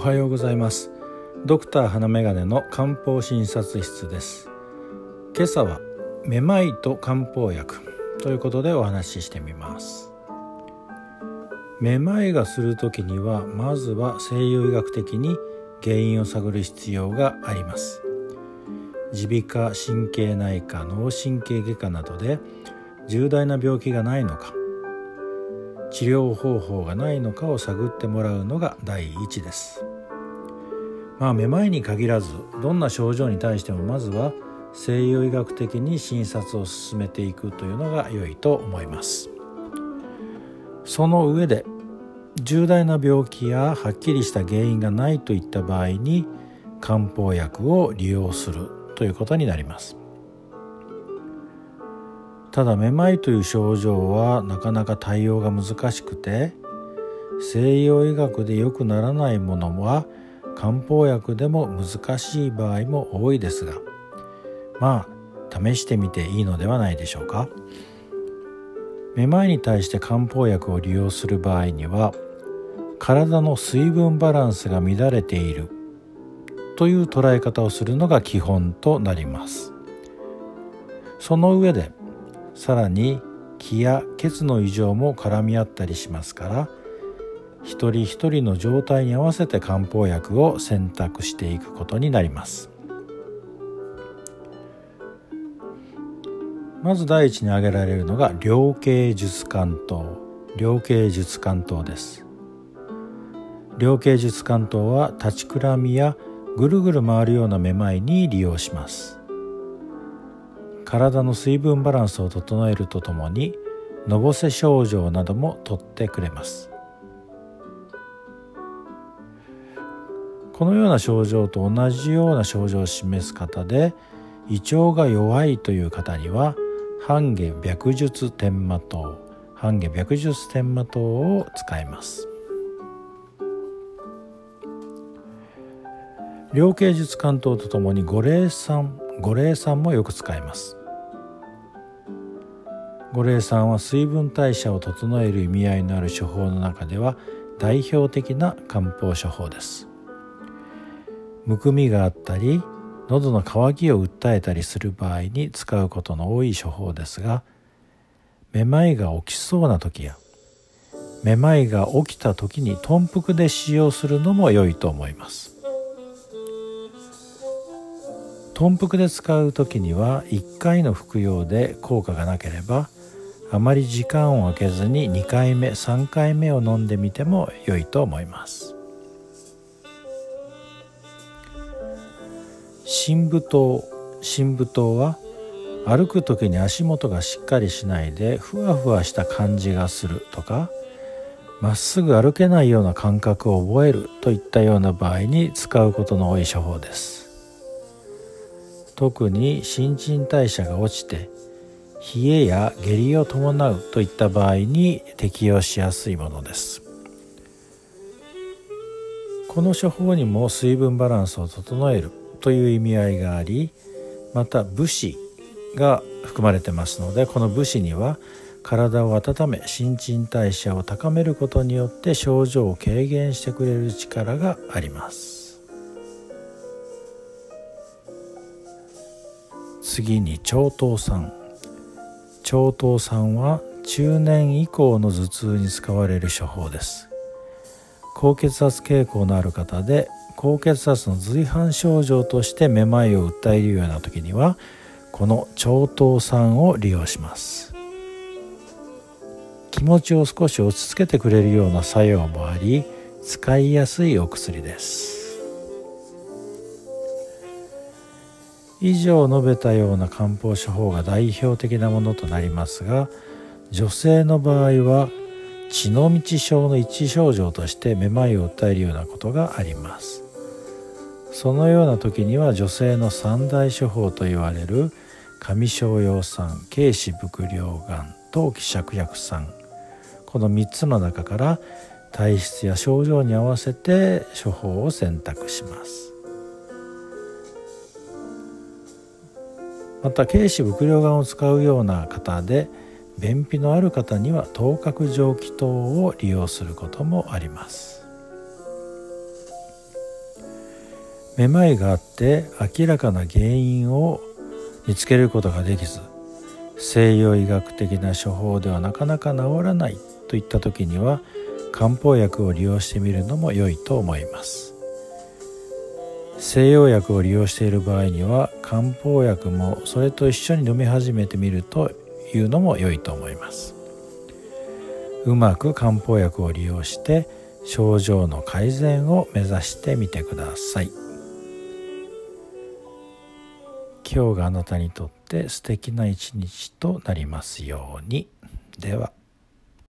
はようございます。ドクター花眼鏡の漢方診察室です。今朝はめまいと漢方薬ということでお話ししてみます。めまいがする時にはまずは西洋医学的に原因を探る必要があります。耳鼻科神経内科脳神経外科などで重大な病気がないのか治療方法がないのかを探ってもらうのが第一です。まあめまいに限らずどんな症状に対してもまずは西洋医学的に診察を進めていくというのが良いと思います。その上で重大な病気やはっきりした原因がないといった場合に漢方薬を利用するということになります。ただめまいという症状はなかなか対応が難しくて西洋医学で良くならないものは漢方薬でも難しい場合も多いですがまあ試してみていいのではないでしょうか。めまいに対して漢方薬を利用する場合には体の水分バランスが乱れているという捉え方をするのが基本となります。その上でさらに気や血の異常も絡み合ったりしますから一人一人の状態に合わせて漢方薬を選択していくことになります。まず第一に挙げられるのが量形術関東量形術関東です。量形術関東は立ちくらみやぐるぐる回るようなめまいに利用します。体の水分バランスを整えるとともにのぼせ症状なども取ってくれます。このような症状と同じような症状を示す方で胃腸が弱いという方には半下白術天麻湯。半下白術天麻湯を使います。量形術関東とともに五苓散五苓散もよく使います。五苓散は水分代謝を整える意味合いのある処方の中では代表的な漢方処方です。むくみがあったり喉の渇きを訴えたりする場合に使うことの多い処方ですがめまいが起きそうな時やめまいが起きた時に豚腹で使用するのも良いと思います。豚腹で使う時には1回の服用で効果がなければあまり時間を空けずに2回目3回目を飲んでみても良いと思います。深部頭深部頭は歩く時に足元がしっかりしないでふわふわした感じがするとかまっすぐ歩けないような感覚を覚えるといったような場合に使うことの多い処方です。特に新陳代謝が落ちて冷えや下痢を伴うといった場合に適用しやすいものです。この処方にも水分バランスを整えるという意味合いがありまた武士が含まれてますのでこの武士には体を温め新陳代謝を高めることによって症状を軽減してくれる力があります。次に腸頭酸腸頭酸は中年以降の頭痛に使われる処方です。高血圧傾向のある方で高血圧の随伴症状としてめまいを訴えるような時にはこの腸頭酸を利用します。気持ちを少し落ち着けてくれるような作用もあり使いやすいお薬です。以上述べたような漢方処方が代表的なものとなりますが女性の場合は血の道症の一症状としてめまいを訴えるようなことがあります。そのような時には女性の三大処方と言われる上昇葉酸軽視伏量丸陶器芍薬酸この3つの中から体質や症状に合わせて処方を選択します。また軽視伏量眼を使うような方で便秘のある方には頭角蒸気糖を利用することもあります。めまいがあって明らかな原因を見つけることができず西洋医学的な処方ではなかなか治らないといった時には漢方薬を利用してみるのも良いと思います。西洋薬を利用している場合には漢方薬もそれと一緒に飲み始めてみるというのも良いと思います。うまく漢方薬を利用して症状の改善を目指してみてください。今日があなたにとって素敵な一日となりますように。では。